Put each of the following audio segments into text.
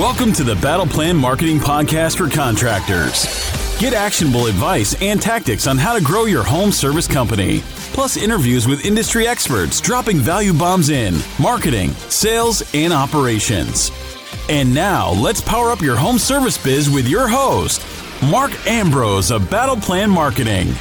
Welcome to the Battle Plan Marketing Podcast for contractors. Get actionable advice and tactics on how to grow your home service company, plus interviews with industry experts dropping value bombs in marketing, sales, and operations. And now, let's power up your home service biz with your host, Mark Ambrose of Battle Plan Marketing.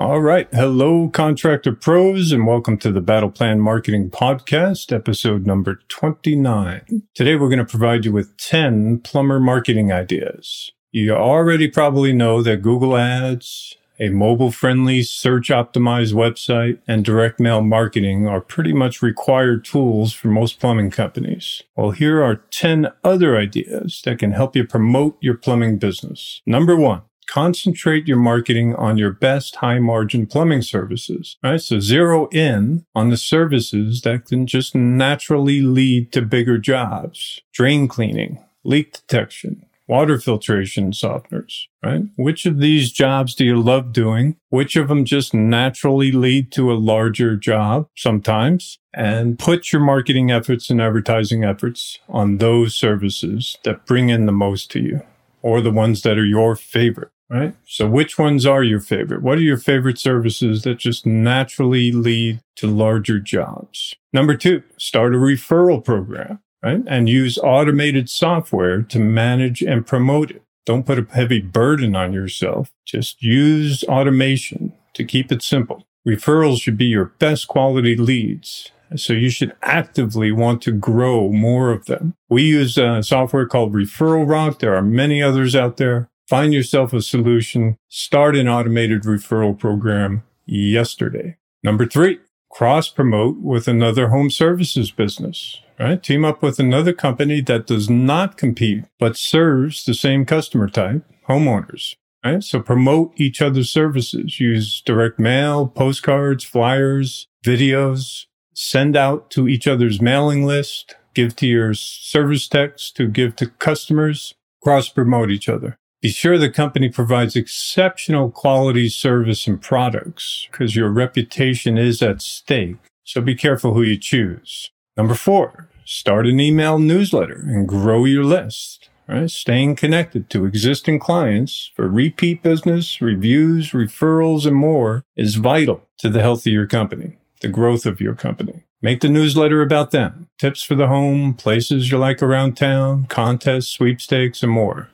All right. Hello, contractor pros, and welcome to the Battle Plan Marketing Podcast, episode number 29. Today, we're going to provide you with 10 plumber marketing ideas. You already probably know that Google Ads, a mobile friendly search optimized website, and direct mail marketing are pretty much required tools for most plumbing companies. Well, here are 10 other ideas that can help you promote your plumbing business. Number one, concentrate your marketing on your best high margin plumbing services, right? So zero in on the services that can just naturally lead to bigger jobs. Drain cleaning, leak detection, water filtration softeners, right? Which of these jobs do you love doing? Which of them just naturally lead to a larger job sometimes? And put your marketing efforts and advertising efforts on those services that bring in the most to you or the ones that are your favorite right? So which ones are your favorite? What are your favorite services that just naturally lead to larger jobs? Number two, start a referral program, right? And use automated software to manage and promote it. Don't put a heavy burden on yourself. Just use automation to keep it simple. Referrals should be your best quality leads. So you should actively want to grow more of them. We use a software called Referral Rock. There are many others out there. Find yourself a solution. Start an automated referral program yesterday. Number three, cross promote with another home services business, right? Team up with another company that does not compete, but serves the same customer type, homeowners, right? So promote each other's services. Use direct mail, postcards, flyers, videos, send out to each other's mailing list, give to your service techs to give to customers, cross promote each other. Be sure the company provides exceptional quality service and products because your reputation is at stake. So be careful who you choose. Number four, start an email newsletter and grow your list. Right? Staying connected to existing clients for repeat business, reviews, referrals, and more is vital to the health of your company, the growth of your company. Make the newsletter about them, tips for the home, places you like around town, contests, sweepstakes, and more.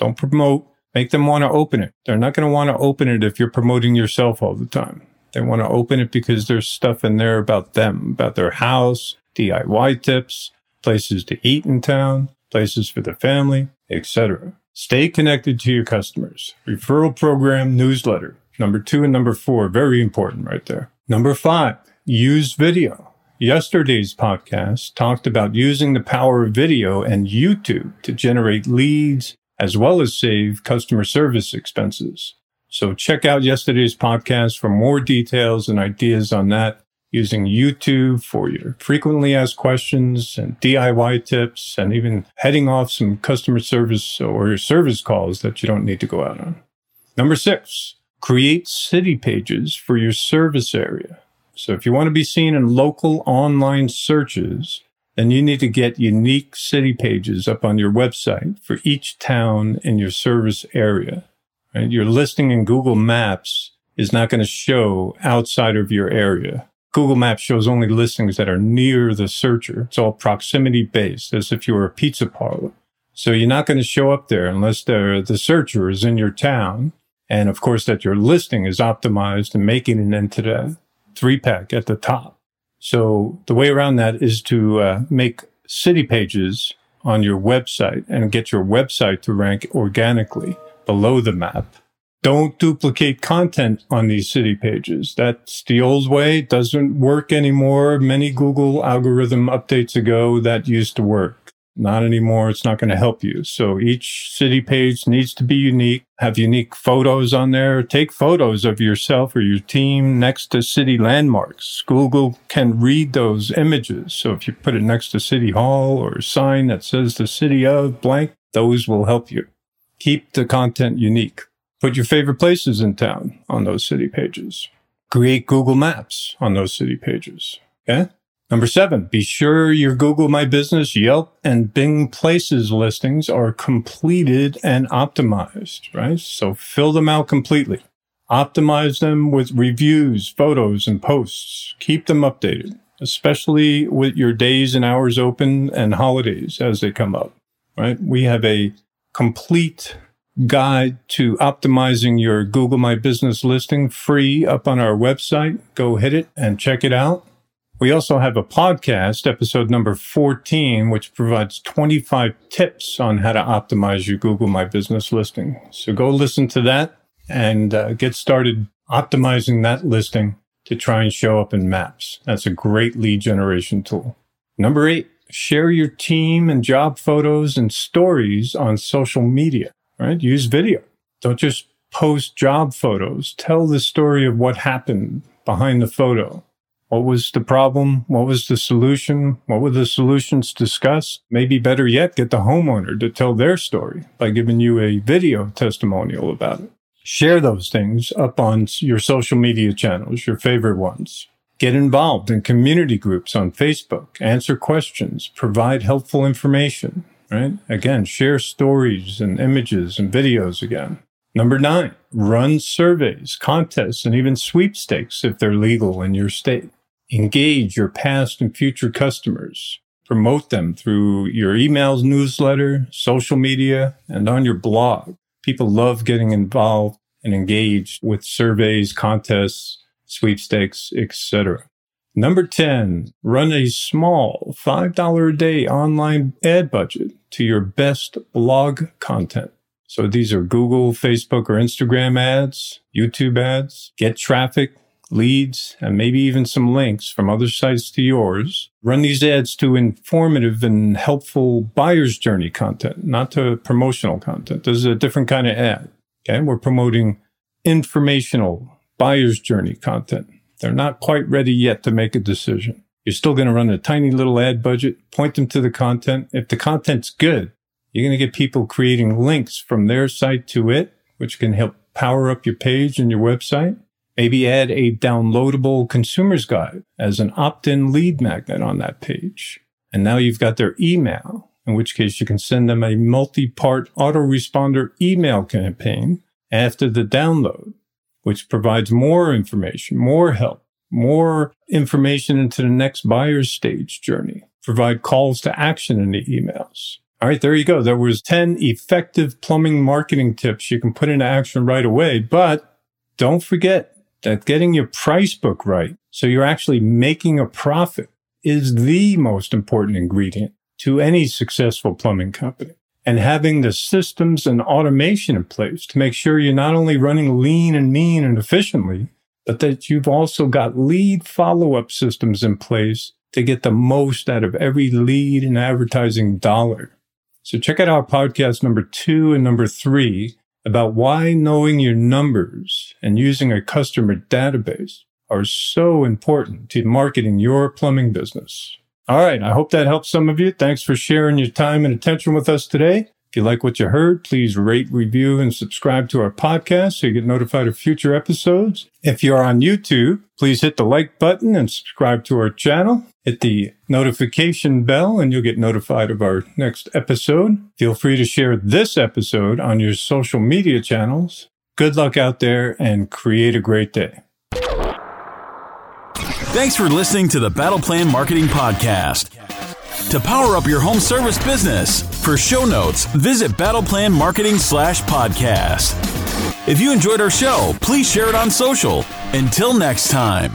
Don't promote. Make them want to open it. They're not going to want to open it if you're promoting yourself all the time. They want to open it because there's stuff in there about them, about their house, DIY tips, places to eat in town, places for the family, etc. Stay connected to your customers. Referral program newsletter. Number two and number four, very important right there. Number five, use video. Yesterday's podcast talked about using the power of video and YouTube to generate leads as well as save customer service expenses. So check out yesterday's podcast for more details and ideas on that using YouTube for your frequently asked questions and DIY tips and even heading off some customer service or service calls that you don't need to go out on. Number six, create city pages for your service area. So if you want to be seen in local online searches, then you need to get unique city pages up on your website for each town in your service area. Right? Your listing in Google Maps is not going to show outside of your area. Google Maps shows only listings that are near the searcher. It's all proximity based, as if you were a pizza parlor. So you're not going to show up there unless the, the searcher is in your town. And of course, that your listing is optimized and making it into the three pack at the top. So the way around that is to uh, make city pages on your website and get your website to rank organically below the map. Don't duplicate content on these city pages. That's the old way. It doesn't work anymore. Many Google algorithm updates ago that used to work. Not anymore. It's not going to help you. So each city page needs to be unique, have unique photos on there. Take photos of yourself or your team next to city landmarks. Google can read those images. So if you put it next to City Hall or a sign that says the city of blank, those will help you. Keep the content unique. Put your favorite places in town on those city pages. Create Google Maps on those city pages. Okay. Number seven, be sure your Google My Business, Yelp, and Bing Places listings are completed and optimized, right? So fill them out completely. Optimize them with reviews, photos, and posts. Keep them updated, especially with your days and hours open and holidays as they come up, right? We have a complete guide to optimizing your Google My Business listing free up on our website. Go hit it and check it out. We also have a podcast, episode number 14, which provides 25 tips on how to optimize your Google My Business listing. So go listen to that and uh, get started optimizing that listing to try and show up in maps. That's a great lead generation tool. Number eight, share your team and job photos and stories on social media, right? Use video. Don't just post job photos. Tell the story of what happened behind the photo. What was the problem? What was the solution? What were the solutions discussed? Maybe better yet, get the homeowner to tell their story by giving you a video testimonial about it. Share those things up on your social media channels, your favorite ones. Get involved in community groups on Facebook, answer questions, provide helpful information, right? Again, share stories and images and videos again. Number nine, run surveys, contests, and even sweepstakes if they're legal in your state. Engage your past and future customers. Promote them through your emails, newsletter, social media, and on your blog. People love getting involved and engaged with surveys, contests, sweepstakes, etc. Number 10, run a small $5 a day online ad budget to your best blog content. So these are Google, Facebook, or Instagram ads, YouTube ads. Get traffic, leads, and maybe even some links from other sites to yours. Run these ads to informative and helpful buyer's journey content, not to promotional content. This is a different kind of ad. Okay. We're promoting informational buyer's journey content. They're not quite ready yet to make a decision. You're still going to run a tiny little ad budget, point them to the content. If the content's good, you're going to get people creating links from their site to it, which can help power up your page and your website. Maybe add a downloadable consumer's guide as an opt-in lead magnet on that page. And now you've got their email, in which case you can send them a multi-part autoresponder email campaign after the download, which provides more information, more help, more information into the next buyer's stage journey. Provide calls to action in the emails. All right, there you go. There was 10 effective plumbing marketing tips you can put into action right away, but don't forget that getting your price book right so you're actually making a profit is the most important ingredient to any successful plumbing company. And having the systems and automation in place to make sure you're not only running lean and mean and efficiently, but that you've also got lead follow up systems in place to get the most out of every lead and advertising dollar. So check out our podcast number two and number three about why knowing your numbers and using a customer database are so important to marketing your plumbing business. All right. I hope that helps some of you. Thanks for sharing your time and attention with us today. If you like what you heard, please rate, review, and subscribe to our podcast so you get notified of future episodes. If you're on YouTube, please hit the like button and subscribe to our channel. Hit the notification bell and you'll get notified of our next episode. Feel free to share this episode on your social media channels. Good luck out there and create a great day. Thanks for listening to the Battle Plan Marketing Podcast. To power up your home service business, for show notes, visit Battleplan Marketing slash podcast. If you enjoyed our show, please share it on social. Until next time.